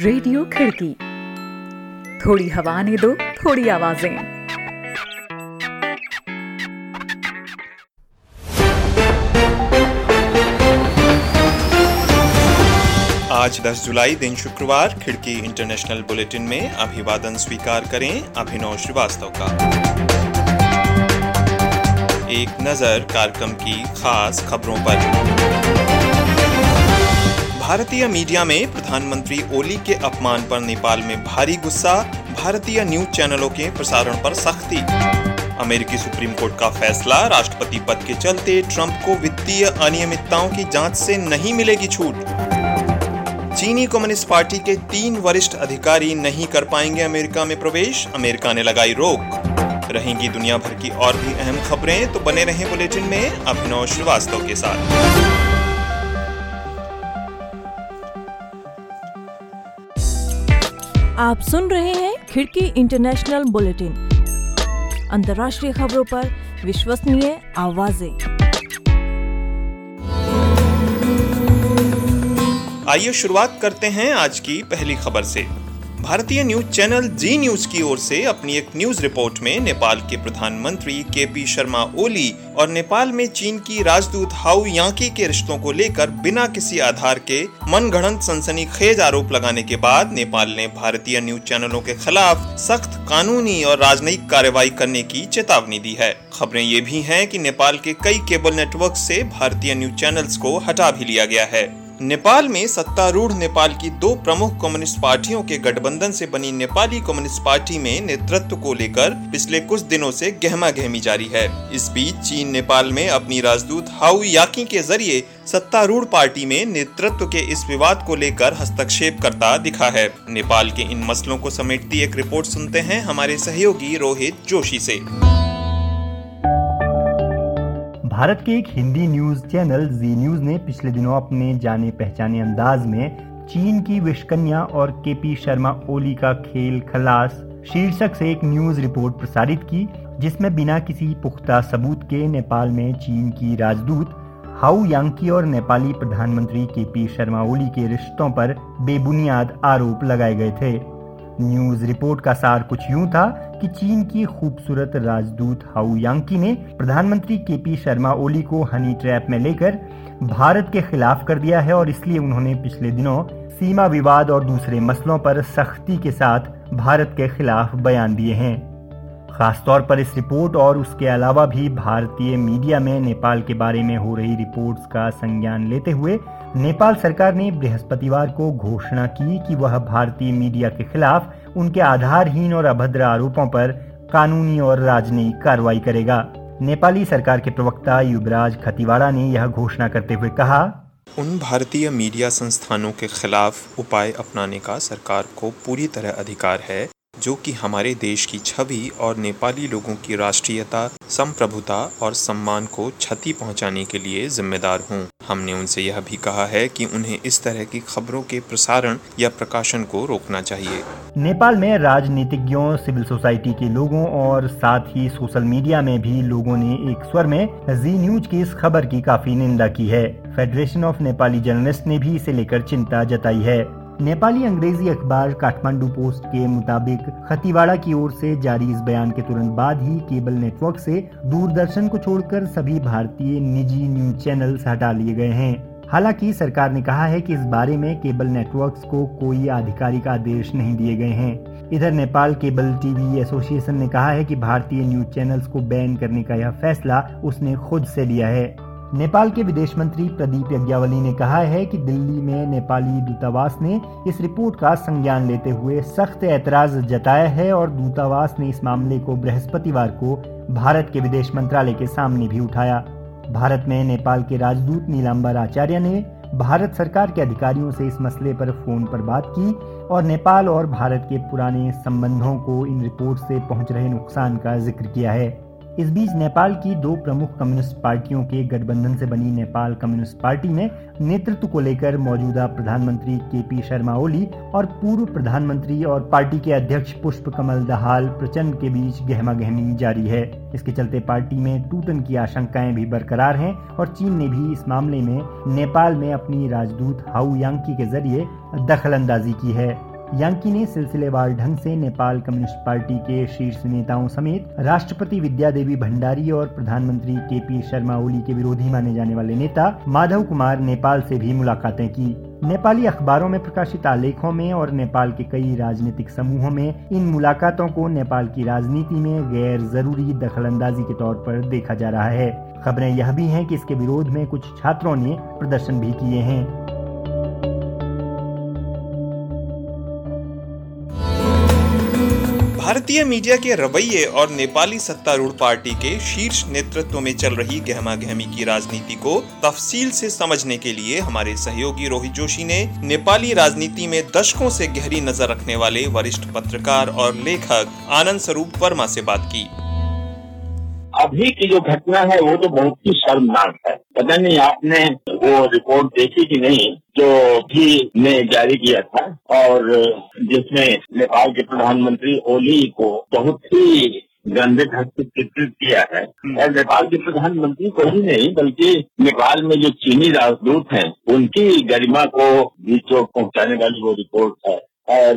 Radio खिड़की। थोड़ी हवा ने दो, थोड़ी आवाज़ें। आज 10 जुलाई, दिन शुक्रवार, खिड़की इंटरनेशनल बुलेटिन में अभिवादन स्वीकार करें अभिनव श्रीवास्तव का। एक नज़र कार्यक्रम की खास खबरों पर। भारतीय मीडिया में प्रधानमंत्री ओली के अपमान पर नेपाल में भारी गुस्सा, भारतीय न्यूज़ चैनलों के प्रसारण पर सख्ती। अमेरिकी सुप्रीम कोर्ट का फैसला, राष्ट्रपति पद के चलते ट्रंप को वित्तीय अनियमितताओं की जाँच से नहीं मिलेगी छूट। चीनी कम्युनिस्ट पार्टी के तीन वरिष्ठ अधिकारी नहीं कर पाएँगे अमेरिका में प्रवेश, अमेरिका ने लगाई रोक। रहेंगी दुनिया भर की और भी अहम खबरें तो बने रहें बुलेटिन में अभिनव श्रीवास्तव के साथ। आप सुन रहे हैं खिड़की इंटरनेशनल बुलेटिन। अंतर्राष्ट्रीय खबरों पर विश्वसनीय आवाज़ें। आइए शुरुआत करते हैं आज की पहली खबर से। भारतीय न्यूज़ चैनल जी न्यूज़ की ओर से अपनी एक न्यूज़ रिपोर्ट में नेपाल के प्रधानमंत्री के पी शर्मा ओली और नेपाल में चीन की राजदूत हाउ यांकी के रिश्तों को लेकर बिना किसी आधार के मनगढ़ंत सनसनीखेज आरोप लगाने के बाद नेपाल ने भारतीय न्यूज़ चैनलों के खिलाफ सख्त कानूनी और राजनयिक कार्रवाई करने की चेतावनी दी है। खबरें ये भी हैं कि नेपाल के कई केबल नेटवर्क से भारतीय न्यूज़ चैनल्स को हटा भी लिया गया है। नेपाल में सत्तारूढ़ नेपाल की दो प्रमुख कम्युनिस्ट पार्टियों के गठबंधन से बनी नेपाली कम्युनिस्ट पार्टी में नेतृत्व को लेकर पिछले कुछ दिनों से गहमा गहमी जारी है। इस बीच चीन नेपाल में अपनी राजदूत हाउ याकी के ज़रिए सत्तारूढ़ पार्टी में नेतृत्व के इस विवाद को लेकर हस्तक्षेप करता दिखा है। नेपाल के इन मसलों को समेटती एक रिपोर्ट सुनते हैं हमारे सहयोगी रोहित जोशी से। भारत के एक Hindi news channel Zee News ने पिछले दिनों अपने जाने पहचाने अंदाज में चीन की विश्वकन्या और के पी शर्मा ओली का खेल खलास शीर्षक से एक न्यूज़ रिपोर्ट प्रसारित की, जिसमें बिना किसी पुख्ता सबूत के नेपाल में चीन की राजदूत हाउ यांकी और नेपाली प्रधानमंत्री के पी शर्मा ओली के रिश्तों पर बेबुनियाद आरोप लगाए गए थे। न्यूज़ रिपोर्ट का सार कुछ यूँ था कि चीन की खूबसूरत राजदूत हाउ यांकी ने प्रधानमंत्री के पी शर्मा ओली को हनी ट्रैप में लेकर भारत के खिलाफ कर दिया है और इसलिए उन्होंने पिछले दिनों सीमा विवाद और दूसरे मसलों पर सख्ती के साथ भारत के खिलाफ बयान दिए हैं। खासतौर पर इस रिपोर्ट और उसके अलावा भी भारतीय मीडिया में नेपाल के बारे में हो रही रिपोर्ट्स का संज्ञान लेते हुए नेपाल सरकार ने बृहस्पतिवार को घोषणा की कि वह भारतीय मीडिया के खिलाफ उनके आधारहीन और अभद्र आरोपों पर कानूनी और राजनयिक कार्रवाई करेगा। नेपाली सरकार के प्रवक्ता युवराज खतिवाड़ा ने यह घोषणा करते हुए कहा, उन भारतीय मीडिया संस्थानों के खिलाफ उपाय अपनाने का सरकार को पूरी तरह अधिकार है। जो कि हमारे देश की छवि और नेपाली लोगों की राष्ट्रीयता, संप्रभुता और सम्मान को क्षति पहुँचाने के लिए जिम्मेदार हूँ। हमने उनसे यह भी कहा है कि उन्हें इस तरह की खबरों के प्रसारण या प्रकाशन को रोकना चाहिए। नेपाल में राजनीतिज्ञों, सिविल सोसाइटी के लोगों और साथ ही सोशल मीडिया में भी लोगों ने एक स्वर में जी न्यूज़ की इस खबर की काफ़ी निंदा की है। फेडरेशन ऑफ़ नेपाली जर्नलिस्ट ने भी इसे लेकर चिंता जताई है। नेपाली अंग्रेज़ी अखबार काठमांडू पोस्ट के मुताबिक, खतीवाड़ा की ओर से जारी इस बयान के तुरंत बाद ही केबल नेटवर्क से दूरदर्शन को छोड़कर सभी भारतीय निजी न्यूज़ चैनल हटा लिए गए हैं। हालाँकि सरकार ने कहा है कि इस बारे में केबल नेटवर्क्स को कोई आधिकारिक आदेश नहीं दिए गए हैं। इधर नेपाल केबल टीवी एसोसिएशन ने कहा है कि भारतीय न्यूज़ चैनल्स को बैन करने का यह फैसला उसने खुद से लिया है। नेपाल के विदेश मंत्री प्रदीप यज्ञावली ने कहा है कि दिल्ली में नेपाली दूतावास ने इस रिपोर्ट का संज्ञान लेते हुए सख्त ऐतराज जताया है और दूतावास ने इस मामले को बृहस्पतिवार को भारत के विदेश मंत्रालय के सामने भी उठाया। भारत में नेपाल के राजदूत नीलाम्बर आचार्य ने भारत सरकार के अधिकारियों से इस मसले पर फ़ोन पर बात की और नेपाल और भारत के पुराने संबंधों को इन रिपोर्ट से पहुँच रहे नुकसान का ज़िक्र किया है। इस बीच नेपाल की दो प्रमुख कम्युनिस्ट पार्टियों के गठबंधन से बनी नेपाल कम्युनिस्ट पार्टी में नेतृत्व को लेकर मौजूदा प्रधानमंत्री के पी शर्मा ओली और पूर्व प्रधानमंत्री और पार्टी के अध्यक्ष पुष्प कमल दहाल प्रचंड के बीच गहमा गहमी जारी है। इसके चलते पार्टी में टूटन की आशंकाएँ भी बरकरार हैं और चीन ने भी इस मामले में नेपाल में अपनी राजदूत हाउ यांकी के ज़रिए दखल अंदाजी की है। यांकी ने सिलसिलेवार ढंग से नेपाल कम्युनिस्ट पार्टी के शीर्ष नेताओं समेत राष्ट्रपति विद्या देवी भंडारी और प्रधानमंत्री के पी शर्मा ओली के विरोधी माने जाने वाले नेता माधव कुमार नेपाल से भी मुलाकातें की। नेपाली अखबारों में प्रकाशित आलेखों में और नेपाल के कई राजनीतिक समूहों में इन मुलाकातों को नेपाल की राजनीति में गैर ज़रूरी दखलंदाजी के तौर पर देखा जा रहा है। खबरें यह भी हैं कि इसके विरोध में कुछ छात्रों ने प्रदर्शन भी किए हैं। भारतीय मीडिया के रवैये और नेपाली सत्तारूढ़ पार्टी के शीर्ष नेतृत्व में चल रही गहमा गहमी की राजनीति को तफसील से समझने के लिए हमारे सहयोगी रोहित जोशी ने नेपाली राजनीति में दशकों से गहरी नज़र रखने वाले वरिष्ठ पत्रकार और लेखक आनंद स्वरूप वर्मा से बात की। अभी की जो घटना है, वो तो बहुत ही शर्मनाक है। पता नहीं आपने वो रिपोर्ट देखी कि नहीं? जो भी ने जारी किया था और जिसमें नेपाल के प्रधानमंत्री ओली को बहुत ही गंदे ढंग से चित्रित किया है। और नेपाल के प्रधानमंत्री को ही नहीं बल्कि नेपाल में जो चीनी राजदूत हैं उनकी गरिमा को भी चोट पहुँचाने वाली वो रिपोर्ट है। और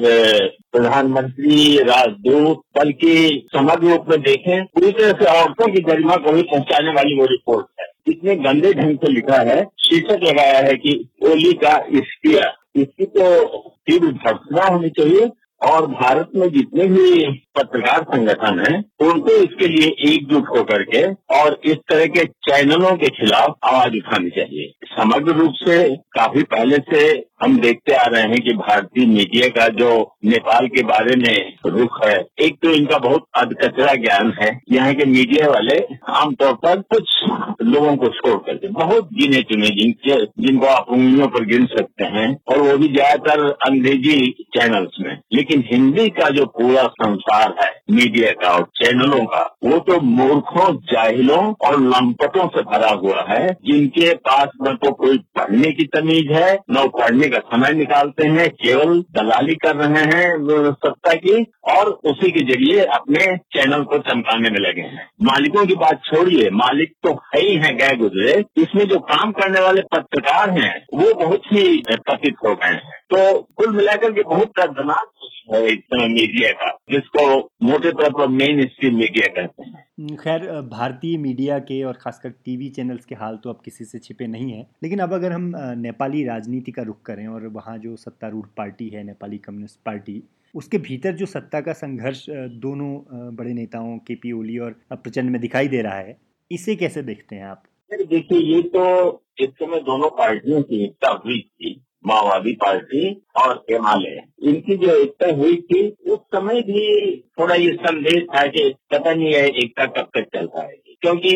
प्रधानमंत्री राजदूत बल्कि समग्र रूप में देखें पूरी तरह से औरतों की गरिमा को भी पहुँचाने वाली वो रिपोर्ट इतने गंदे ढंग से लिखा है, शीर्षक लगाया है कि ओली का इश्तिया। इसकी तो तीव्र भर्सना होनी चाहिए। और भारत में जितने भी पत्रकार संगठन हैं, उनको इसके लिए एकजुट होकर के और इस तरह के चैनलों के खिलाफ आवाज़ उठानी चाहिए। समग्र रूप से काफ़ी पहले से हम देखते आ रहे हैं कि भारतीय मीडिया का जो नेपाल के बारे में रुख है, एक तो इनका बहुत अधकचरा ज्ञान है। यहाँ के मीडिया वाले आमतौर पर कुछ लोगों को छोड़ करके बहुत गिने चुने जिनके, जिनको आप उंगलियों पर गिन सकते हैं और वो भी ज़्यादातर अंग्रेज़ी चैनल्स में। लेकिन हिंदी का जो पूरा संसार है मीडिया का और चैनलों का, वो तो मूर्खों, जाहिलों और लंपटों से भरा हुआ है। जिनके पास न तो कोई पढ़ने की तमीज है, न पढ़ने का समय निकालते हैं, केवल दलाली कर रहे हैं सत्ता की, और उसी के ज़रिए अपने चैनल को चमकाने में लगे हैं। मालिकों की बात छोड़िए, मालिक तो है ही है गए गुजरे। इसमें जो काम करने वाले पत्रकार हैं, वो बहुत ही पतित हो गए हैं। तो कुल मिलाकर के बहुत दर्दनाक है इस समय मीडिया का जिसको मोटे तौर पर मेन स्ट्रीम मीडिया कहते हैं। खैर भारतीय मीडिया के और खासकर टीवी चैनल्स के हाल तो अब किसी से छिपे नहीं है लेकिन अब अगर हम नेपाली राजनीति का रुख करें और वहाँ जो सत्तारूढ़ पार्टी है नेपाली कम्युनिस्ट पार्टी उसके भीतर जो सत्ता का संघर्ष दोनों बड़े नेताओं के पी ओली और प्रचंड में दिखाई दे रहा है इसे कैसे देखते हैं आप? देखिए ये तो इस समय दोनों पार्टियों की एकता हुई थी। माओवादी पार्टी और हिमालय इनकी जो एकता हुई थी, उस समय भी थोड़ा ये संदेह था कि पता नहीं है एकता कब तक चल पाएगी। क्योंकि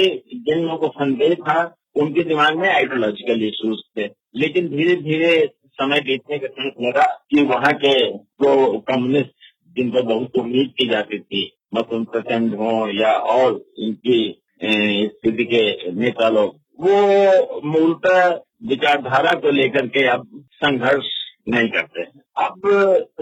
जिन लोगों को संदेह था, उनके दिमाग में आइडियोलॉजिकल इश्यूज़ थे। लेकिन धीरे धीरे समय बीतने के साथ लगा कि वहाँ के जो कम्युनिस्ट जिन पर बहुत उम्मीद की जाती थी मतलब प्रचंड हो या और इनकी स्थिति के नेता लोग, वो मूलतः विचारधारा को लेकर के अब संघर्ष नहीं करते। अब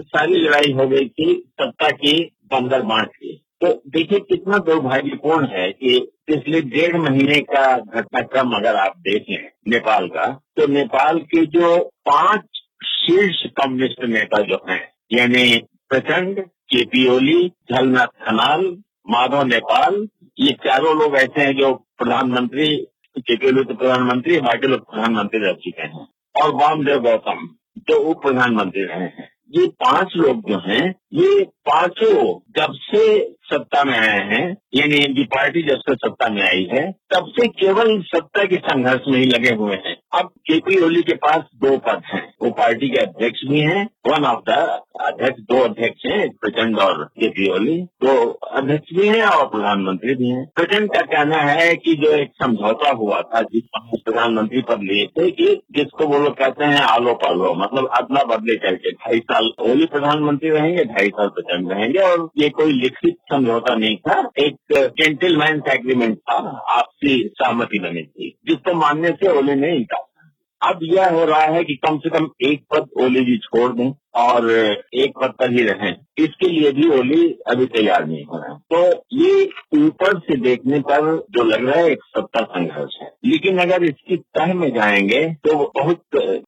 सारी लड़ाई हो गई थी, सत्ता की बंदर बांट की तो देखिए कितना दुर्भाग्यपूर्ण है कि पिछले डेढ़ महीने का घटनाक्रम अगर आप देखें नेपाल का तो नेपाल के जो पाँच शीर्ष कम्युनिस्ट नेता जो हैं, यानी प्रचंड केपी ओली झलनाथ खनाल, माधव नेपाल, ये चारों लोग ऐसे हैं जो प्रधानमंत्री केपी ओली तो प्रधानमंत्री, बाकी लोग प्रधानमंत्री रह चुके हैं। और वामदेव गौतम, जो उप प्रधानमंत्री रहे हैं। ये पाँच लोग जो हैं, ये पाँचों जब से सत्ता में आए हैं, यानी इनकी पार्टी जब से सत्ता में आई है, तब से केवल सत्ता के संघर्ष में ही लगे हुए हैं। अब केपी ओली के पास दो पद हैं। वो पार्टी के अध्यक्ष भी हैं वन ऑफ़ द अध्यक्ष, दो अध्यक्ष हैं, प्रचंड और केपी ओली तो अध्यक्ष भी हैं और प्रधानमंत्री भी हैं। प्रचंड का कहना है कि जो एक समझौता हुआ था, जिस प्रधानमंत्री पद लिए थे कि जिसको वो लोग कहते हैं आलो पालो मतलब अदला बदले करके ढाई साल ओली प्रधानमंत्री रहेंगे, ढाई साल प्रचंड रहेंगे और ये कोई लिखित समझौता नहीं था। एक जेंटलमैन एग्रीमेंट था, आपसी सहमति बनी थी, जिसको मानने से ओली ने इनकार अब यह हो रहा है कि कम से कम एक पद ओली जी छोड़ दें और एक पद पर ही रहें। इसके लिए भी ओली अभी तैयार नहीं हो रहा है। तो ये ऊपर से देखने पर जो लग रहा है एक सत्ता संघर्ष है। लेकिन अगर इसकी तह में जाएँगे तो बहुत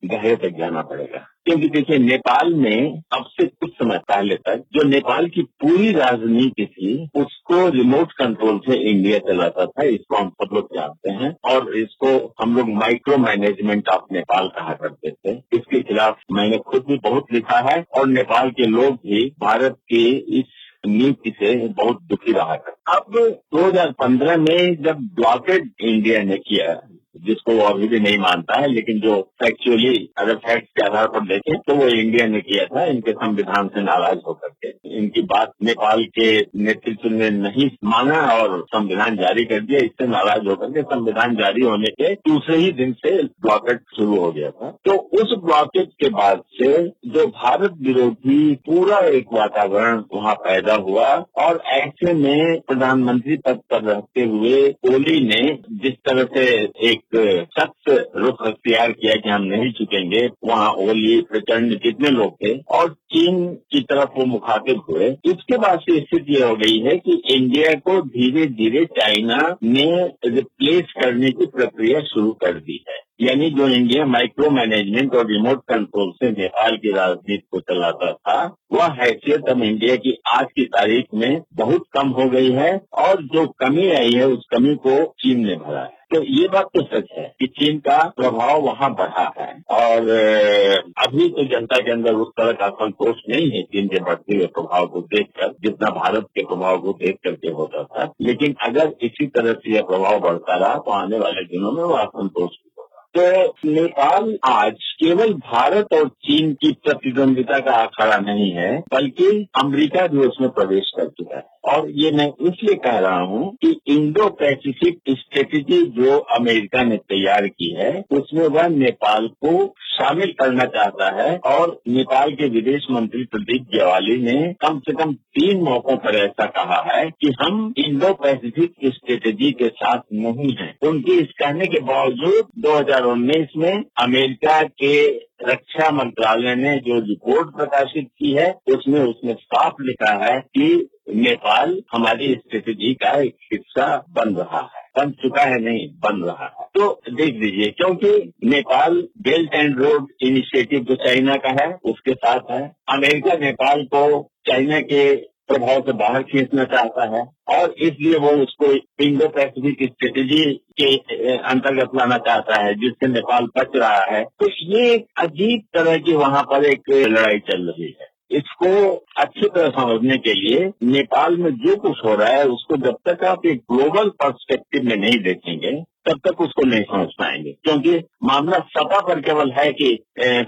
गहरे तक जाना पड़ेगा। क्योंकि देखिए, नेपाल में अब से कुछ समय पहले तक जो नेपाल की पूरी राजनीति थी, उसको रिमोट कंट्रोल से इंडिया चलाता था। इसको हम सब लोग जानते हैं और इसको हम लोग माइक्रो मैनेजमेंट ऑफ़ नेपाल कहा करते थे। इसके खिलाफ मैंने खुद भी बहुत लिखा है और नेपाल के लोग भी भारत के इस नीति से बहुत दुखी रहा था अब 2015 में जब ब्लॉकेट इंडिया ने किया जिसको वो अभी भी नहीं मानता है, लेकिन जो फैक्चुअली अगर फैक्ट के आधार पर देखें तो वो इंडिया ने किया था, इनके संविधान से नाराज़ होकर। इनकी बात नेपाल के नेतृत्व ने नहीं माना और संविधान जारी कर दिया, इससे नाराज़ होकर के संविधान जारी होने के दूसरे ही दिन से ब्लॉकेट शुरू हो गया था। तो उस ब्लॉकेट के बाद से जो भारत विरोधी पूरा एक वातावरण वहाँ पैदा हुआ और ऐसे में प्रधानमंत्री पद पर रहते हुए ओली ने जिस तरह से एक सख्त रुख अख्तियार किया कि हम नहीं चुकेंगे, वहाँ ओली प्रचंड कितने लोग थे और चीन की तरफ़ वो मुखातिब हुए। इसके बाद से स्थिति ये हो गई है कि इंडिया को धीरे धीरे चाइना ने रिप्लेस करने की प्रक्रिया शुरू कर दी है। यानी जो इंडिया माइक्रो मैनेजमेंट और रिमोट कंट्रोल से नेपाल की राजनीति को चलाता था, वह हैसियत अब इंडिया की आज की तारीख में बहुत कम हो गई है और जो कमी आई है, उस कमी को चीन ने भरा है। तो ये बात तो सच है कि चीन का प्रभाव वहाँ बढ़ा है। और अभी तो जनता के अंदर उस तरह का संतोष नहीं है चीन के बढ़ते हुए प्रभाव को देखकर, जितना भारत के प्रभाव को देख करके होता था। लेकिन अगर इसी तरह से यह प्रभाव बढ़ता रहा तो आने वाले दिनों में वह असंतोष तो नेपाल आज केवल भारत और चीन की प्रतिद्वंदिता का अखाड़ा नहीं है, बल्कि अमेरिका भी उसमें प्रवेश कर चुका है। और ये मैं इसलिए कह रहा हूँ कि इंडो पैसिफिक स्ट्रेटेजी जो अमेरिका ने तैयार की है, उसमें वह नेपाल को शामिल करना चाहता है और नेपाल के विदेश मंत्री प्रदीप ग्यावाली ने कम से कम तीन मौकों पर ऐसा कहा है कि हम इंडो पैसिफिक स्ट्रेटेजी के साथ नहीं हैं। उनके इस कहने के बावजूद 2019 में अमेरिका के रक्षा मंत्रालय ने जो रिपोर्ट प्रकाशित की है, उसमें उसने साफ़ लिखा है कि नेपाल हमारी स्ट्रेटेजी का एक हिस्सा बन रहा है। बन चुका है नहीं, बन रहा है। तो देख लीजिए, क्योंकि Nepal belt and road initiative जो चाइना का है, उसके साथ है। अमेरिका नेपाल को चाइना के प्रभाव से बाहर खींचना चाहता है और इसलिए वो उसको इंडो पैसिफिक स्ट्रेटेजी के अंतर्गत लाना चाहता है, जिससे नेपाल बच रहा है। तो ये एक अजीब तरह की वहाँ पर एक लड़ाई चल रही है। इसको अच्छी तरह समझने के लिए नेपाल में जो कुछ हो रहा है, उसको जब तक आप एक ग्लोबल पर्सपेक्टिव में नहीं देखेंगे, तब तक उसको नहीं समझ पाएँगे। क्योंकि मामला सपा पर केवल है कि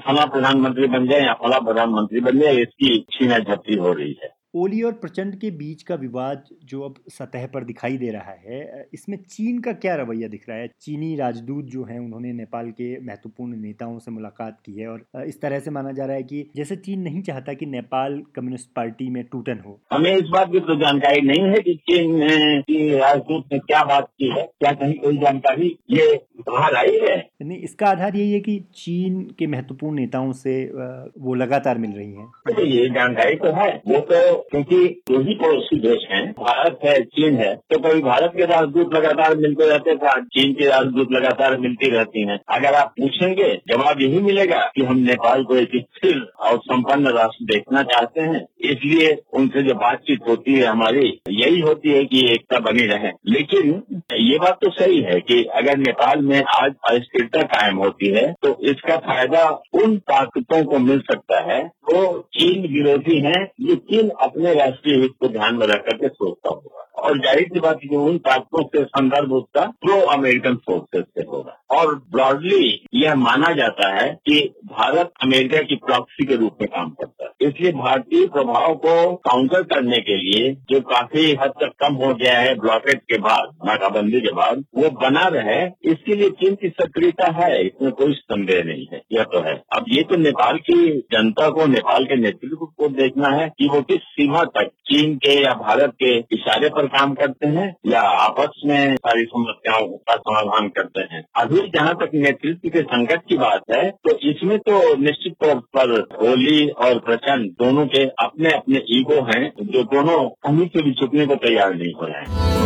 फला प्रधानमंत्री बन जाए या फला प्रधानमंत्री बन जाए, इसकी छीना झपटी हो रही है। ओली और प्रचंड के बीच का विवाद जो अब सतह पर दिखाई दे रहा है इसमें चीन का क्या रवैया दिख रहा है? चीनी राजदूत जो हैं उन्होंने नेपाल के महत्वपूर्ण नेताओं से मुलाकात की है और इस तरह से माना जा रहा है कि जैसे चीन नहीं चाहता कि नेपाल कम्युनिस्ट पार्टी में टूटन हो। हमें इस बात की तो जानकारी नहीं है कि चीन की राजदूत ने क्या बात की है क्या कहीं कोई जानकारी ये बाहर आई है। नहीं इसका आधार यही है कि चीन के महत्वपूर्ण नेताओं से वो लगातार मिल रही है। ये जानकारी तो है वो तो क्योंकि दो ही पड़ोसी देश हैं, भारत है, चीन है तो कभी भारत के राजदूत लगातार मिलते रहते थे चीन के राजदूत लगातार मिलती रहती हैं। अगर आप पूछेंगे, जवाब यही मिलेगा कि हम नेपाल को एक स्थिर और संपन्न राष्ट्र देखना चाहते हैं। इसलिए उनसे जो बातचीत होती है हमारी, यही होती है कि एकता बनी रहे। लेकिन ये बात तो सही है कि अगर नेपाल में आज अस्थिरता कायम होती है तो इसका फ़ायदा उन ताकतों को मिल सकता है वो चीन विरोधी हैं। ये चीन अपने राष्ट्रीय हित को ध्यान में रखकर के सोचता होगा और ज़ाहिर सी बात है उन ताकतों से संदर्भ उसका प्रो अमेरिकन फोर्सेज से होगा। और ब्रॉडली यह माना जाता है कि भारत अमेरिका की प्रॉक्सी के रूप में काम करता है। इसलिए भारतीय प्रभाव को काउंटर करने के लिए जो काफ़ी हद तक कम हो गया है ब्लॉकेट के बाद, नाकाबंदी के बाद, वो बना रहे, इसके लिए चीन की सक्रियता है, इसमें कोई संदेह नहीं है। यह तो है। अब ये तो नेपाल की जनता को, नेपाल के नेतृत्व को देखना है कि वो किस सीमा तक चीन के या भारत के इशारे पर काम करते हैं या आपस में सारी समस्याओं का समाधान करते हैं। अभी जहाँ तक नेतृत्व के संकट की बात है तो इसमें तो निश्चित तौर पर होली और प्रचंड दोनों के अपने अपने ईगो हैं, जो दोनों कहीं से भी छुपने को तैयार नहीं हो रहे हैं।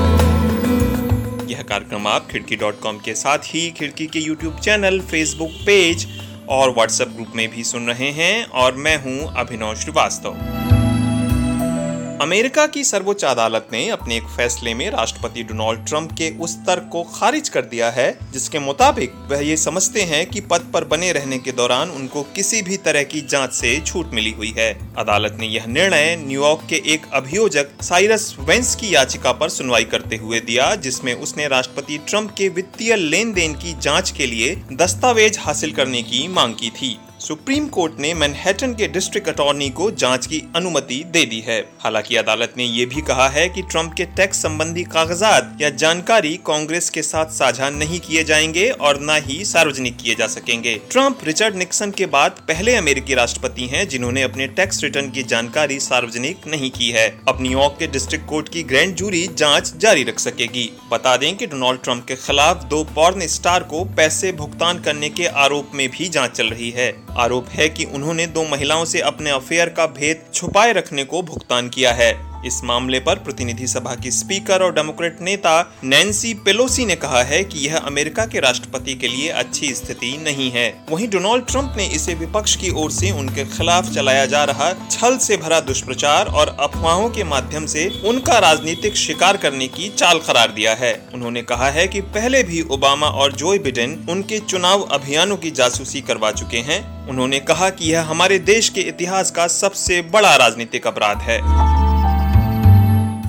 यह कार्यक्रम आप खिड़की डॉट कॉम के साथ ही खिड़की के यूट्यूब चैनल, फेसबुक पेज और व्हाट्सएप ग्रुप में भी सुन रहे हैं और मैं हूँ अभिनव श्रीवास्तव। अमेरिका की सर्वोच्च अदालत ने अपने एक फैसले में राष्ट्रपति डोनाल्ड ट्रंप के उस तर्क को खारिज कर दिया है, जिसके मुताबिक वह ये समझते हैं कि पद पर बने रहने के दौरान उनको किसी भी तरह की जाँच से छूट मिली हुई है। अदालत ने यह निर्णय न्यूयॉर्क के एक अभियोजक साइरस वेंस की याचिका पर सुनवाई करते हुए दिया, जिसमें उसने राष्ट्रपति ट्रंप के वित्तीय लेन देन की जाँच के लिए दस्तावेज़ हासिल करने की मांग की थी। सुप्रीम कोर्ट ने मैनहेटन के डिस्ट्रिक्ट अटॉर्नी को जाँच की अनुमति दे दी है। हालाँकि अदालत ने ये भी कहा है कि ट्रंप के टैक्स संबंधी कागजात या जानकारी कांग्रेस के साथ साझा नहीं किए जाएँगे और न ही सार्वजनिक किए जा सकेंगे। ट्रंप रिचर्ड निक्सन के बाद पहले अमेरिकी राष्ट्रपति हैं, जिन्होंने अपने टैक्स रिटर्न की जानकारी सार्वजनिक नहीं की है। अब न्यूयॉर्क के डिस्ट्रिक्ट कोर्ट की ग्रैंड जूरी जाँच जारी रख सकेगी। बता दें की डोनाल्ड ट्रंप के खिलाफ दो पॉर्न स्टार को पैसे भुगतान करने के आरोप में भी जाँच चल रही है। आरोप है कि उन्होंने दो महिलाओं से अपने अफेयर का भेद छुपाए रखने को भुगतान किया है। इस मामले पर प्रतिनिधि सभा की स्पीकर और डेमोक्रेट नेता नैन्सी पेलोसी ने कहा है कि यह अमेरिका के राष्ट्रपति के लिए अच्छी स्थिति नहीं है। वहीं डोनाल्ड ट्रंप ने इसे विपक्ष की ओर से उनके खिलाफ चलाया जा रहा छल से भरा दुष्प्रचार और अफवाहों के माध्यम से उनका राजनीतिक शिकार करने की चाल करार दिया है। उन्होंने कहा है कि पहले भी ओबामा और जो बिडेन उनके चुनाव अभियानों की जासूसी करवा चुके हैं। उन्होंने कहा कि यह हमारे देश के इतिहास का सबसे बड़ा राजनीतिक अपराध है।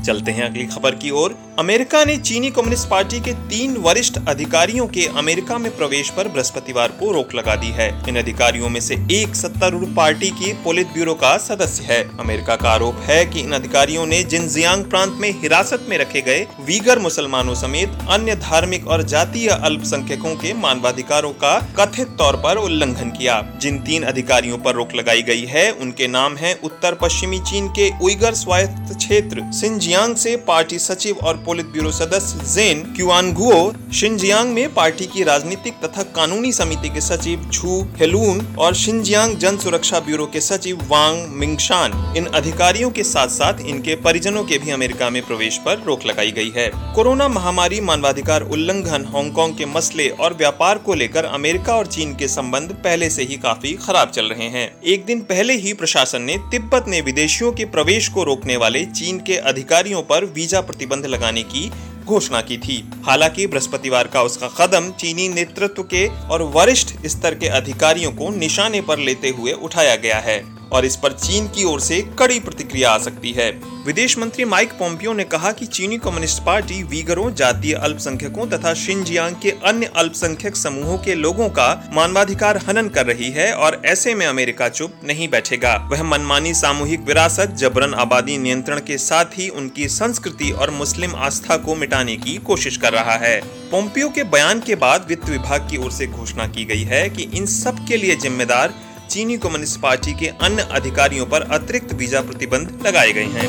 चलते हैं अगली खबर की ओर। अमेरिका ने चीनी कम्युनिस्ट पार्टी के तीन वरिष्ठ अधिकारियों के अमेरिका में प्रवेश पर बृहस्पतिवार को रोक लगा दी है। इन अधिकारियों में से एक सत्तारूढ़ पार्टी की पोलित ब्यूरो का सदस्य है। अमेरिका का आरोप है कि इन अधिकारियों ने जिनजियांग प्रांत में हिरासत में रखे गए वीगर मुसलमानों समेत अन्य धार्मिक और जातीय अल्पसंख्यकों के मानवाधिकारों का कथित तौर पर उल्लंघन किया। जिन तीन अधिकारियों पर रोक लगाई गई है, उनके नाम है उत्तर पश्चिमी चीन के उइगर स्वायत्त क्षेत्र, सिंजियांग से पार्टी सचिव और पोलित ब्यूरो सदस्य जेन क्यूआनगुओ शिनजियांग में पार्टी की राजनीतिक तथा कानूनी समिति के सचिव छू हेलून और शिनजियांग जन सुरक्षा ब्यूरो के सचिव वांग मिंगशान। इन अधिकारियों के साथ साथ इनके परिजनों के भी अमेरिका में प्रवेश पर रोक लगाई गई है। कोरोना महामारी मानवाधिकार उल्लंघन हांगकांग के मसले और व्यापार को लेकर अमेरिका और चीन के संबंध पहले से ही काफ़ी खराब चल रहे हैं। एक दिन पहले ही प्रशासन ने तिब्बत ने विदेशियों के प्रवेश को रोकने वाले चीन के अधिकारियों पर वीज़ा प्रतिबंध लगाने की घोषणा की थी। हालाँकि बृहस्पतिवार का उसका कदम चीनी नेतृत्व के और वरिष्ठ स्तर के अधिकारियों को निशाने पर लेते हुए उठाया गया है। और इस पर चीन की ओर से कड़ी प्रतिक्रिया आ सकती है। विदेश मंत्री माइक पोम्पियो ने कहा कि चीनी कम्युनिस्ट पार्टी वीगरों, जातीय अल्पसंख्यकों तथा शिनजियांग के अन्य अल्पसंख्यक समूहों के लोगों का मानवाधिकार हनन कर रही है और ऐसे में अमेरिका चुप नहीं बैठेगा। वह मनमानी सामूहिक विरासत, जबरन आबादी नियंत्रण के साथ ही उनकी संस्कृति और मुस्लिम आस्था को मिटाने की कोशिश कर रहा है। पोम्पियो के बयान के बाद वित्त विभाग की ओर से घोषणा की गई है कि इन सब के लिए जिम्मेदार चीनी कम्युनिस्ट पार्टी के अन्य अधिकारियों पर अतिरिक्त वीज़ा प्रतिबंध लगाए गए हैं।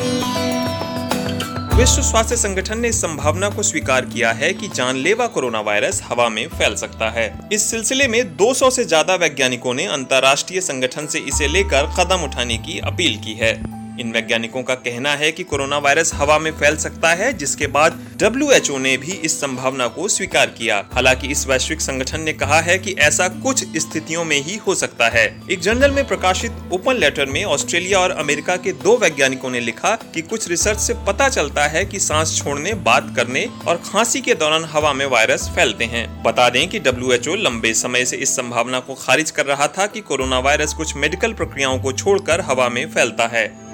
विश्व स्वास्थ्य संगठन ने इस संभावना को स्वीकार किया है कि जानलेवा कोरोना वायरस हवा में फैल सकता है। इस सिलसिले में 200 से ज़्यादा वैज्ञानिकों ने अंतर्राष्ट्रीय संगठन से इसे लेकर कदम उठाने की अपील की है। इन वैज्ञानिकों का कहना है कि कोरोना वायरस हवा में फैल सकता है, जिसके बाद डब्ल्यू ने भी इस संभावना को स्वीकार किया। हालाँकि इस वैश्विक संगठन ने कहा है कि ऐसा कुछ स्थितियों में ही हो सकता है। एक जर्नल में प्रकाशित ओपन लेटर में ऑस्ट्रेलिया और अमेरिका के दो वैज्ञानिकों ने लिखा कि कुछ रिसर्च से पता चलता है कि सांस छोड़ने, बात करने और खांसी के दौरान हवा में वायरस फैलते हैं। बता दें कि डब्ल्यू लंबे समय से इस संभावना को खारिज कर रहा था कि कोरोना वायरस कुछ मेडिकल प्रक्रियाओं को छोड़कर हवा में फैलता है।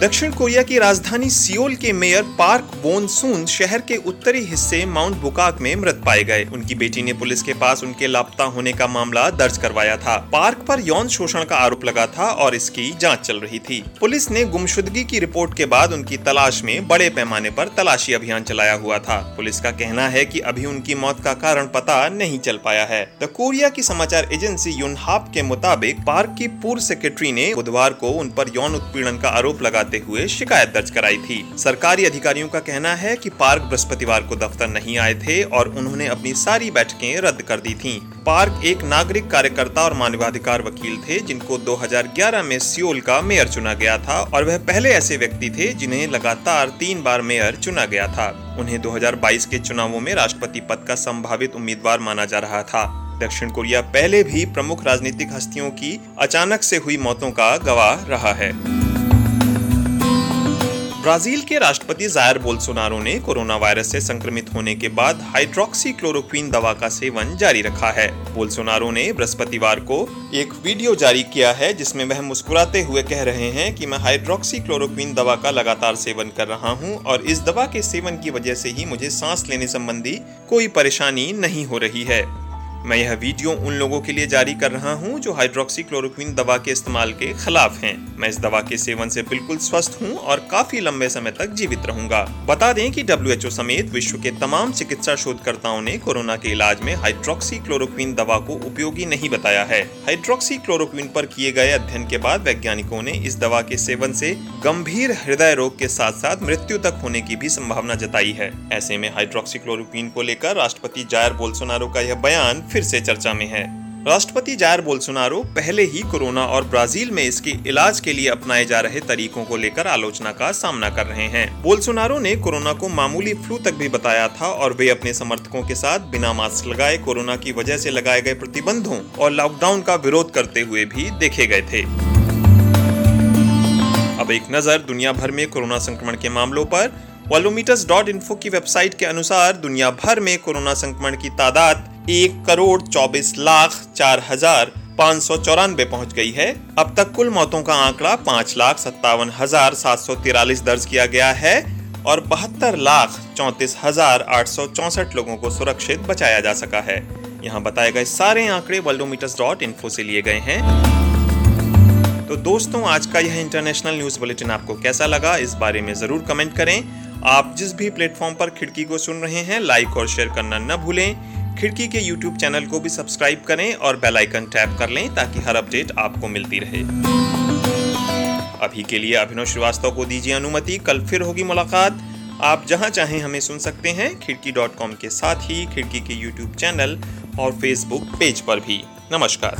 दक्षिण कोरिया की राजधानी सियोल के मेयर पार्क बोन सुन शहर के उत्तरी हिस्से माउंट बुकाक में मृत पाए गए। उनकी बेटी ने पुलिस के पास उनके लापता होने का मामला दर्ज करवाया था। पार्क पर यौन शोषण का आरोप लगा था और इसकी जाँच चल रही थी। पुलिस ने गुमशुदगी की रिपोर्ट के बाद उनकी तलाश में बड़े पैमाने पर तलाशी अभियान चलाया हुआ था। पुलिस का कहना है की अभी उनकी मौत का कारण पता नहीं चल पाया है। द कोरिया की समाचार एजेंसी यूनहाप के मुताबिक पार्क की पूर्व सेक्रेटरी ने बुधवार को उन पर यौन उत्पीड़न का आरोप लगा लगाते हुए शिकायत दर्ज कराई थी। सरकारी अधिकारियों का कहना है कि पार्क बृहस्पतिवार को दफ्तर नहीं आए थे और उन्होंने अपनी सारी बैठकें रद्द कर दी थीं। पार्क एक नागरिक कार्यकर्ता और मानवाधिकार वकील थे, जिनको 2011 में सियोल का मेयर चुना गया था और वह पहले ऐसे व्यक्ति थे जिन्हें लगातार तीन बार मेयर चुना गया था। उन्हें 2022 के चुनावों में राष्ट्रपति पद का संभावित उम्मीदवार माना जा रहा था। दक्षिण कोरिया पहले भी प्रमुख राजनीतिक हस्तियों की अचानक से हुई मौतों का गवाह रहा है। ब्राज़ील के राष्ट्रपति जायर बोल्सोनारो ने कोरोना वायरस से संक्रमित होने के बाद हाइड्रोक्सी क्लोरोक्वीन दवा का सेवन जारी रखा है। बोल्सोनारो ने बृहस्पतिवार को एक वीडियो जारी किया है, जिसमें वह मुस्कुराते हुए कह रहे हैं कि मैं हाइड्रोक्सी क्लोरोक्वीन दवा का लगातार सेवन कर रहा हूँ और इस दवा के सेवन की वजह से ही मुझे सांस लेने संबंधी कोई परेशानी नहीं हो रही है। मैं यह वीडियो उन लोगों के लिए जारी कर रहा हूँ जो हाइड्रोक्सी क्लोरोक्विन दवा के इस्तेमाल के खिलाफ हैं। मैं इस दवा के सेवन से बिल्कुल स्वस्थ हूँ और काफ़ी लंबे समय तक जीवित रहूँगा। बता दें कि डब्ल्यू समेत विश्व के तमाम चिकित्सा शोधकर्ताओं ने कोरोना के इलाज में हाइड्रोक्सी क्लोरोक्विन दवा को उपयोगी नहीं बताया है। हाइड्रोक्सी क्लोरोक्विन पर किए गए अध्ययन के बाद वैज्ञानिकों ने इस दवा के सेवन से गंभीर हृदय रोग के साथ साथ मृत्यु तक होने की भी संभावना जताई है। ऐसे में हाइड्रोक्सी को लेकर राष्ट्रपति जायर बोल्सोनारो का यह बयान फिर से चर्चा में है। राष्ट्रपति जायर बोल्सोनारो पहले ही कोरोना और ब्राज़ील में इसके इलाज के लिए अपनाए जा रहे तरीकों को लेकर आलोचना का सामना कर रहे हैं। बोल्सोनारो ने कोरोना को मामूली फ्लू तक भी बताया था और वे अपने समर्थकों के साथ बिना मास्क लगाए कोरोना की वजह से लगाए गए प्रतिबंधों और लॉकडाउन का विरोध करते हुए भी देखे गए थे। अब एक नज़र दुनिया भर में कोरोना संक्रमण के मामलों पर। वॉलोमीटर्स डॉट इन्फो की वेबसाइट के अनुसार दुनिया भर में कोरोना संक्रमण की तादाद एक करोड़ चौबीस लाख चार हज़ार पाँच सौ चौरानवे पहुँच गई है। अब तक कुल मौतों का आंकड़ा पाँच लाख सत्तावन हज़ार सात सौ तिरालीस दर्ज किया गया है और बहत्तर लाख चौंतीस हज़ार आठ सौ चौसठ लोगों को सुरक्षित बचाया जा सका है। यहाँ बताए गए सारे आंकड़े वर्ल्डोमीटर्स डॉट इन्फो से लिए गए हैं। तो दोस्तों, आज का यह इंटरनेशनल न्यूज़ बुलेटिन आपको कैसा लगा, इस बारे में ज़रूर कमेंट करें। आप जिस भी प्लेटफॉर्म पर खिड़की को सुन रहे हैं, लाइक और शेयर करना न भूलें। खिड़की के यूट्यूब चैनल को भी सब्सक्राइब करें और बेल आइकन टैप कर लें ताकि हर अपडेट आपको मिलती रहे। अभी के लिए अभिनव श्रीवास्तव को दीजिए अनुमति। कल फिर होगी मुलाकात। आप जहाँ चाहें हमें सुन सकते हैं, खिड़की डॉट कॉम के साथ ही खिड़की के यूट्यूब चैनल और फेसबुक पेज पर भी। नमस्कार।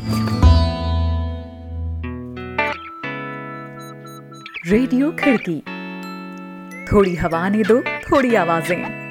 रेडियो खिड़की। थोड़ी हवा ने दो, थोड़ी आवाज़ें।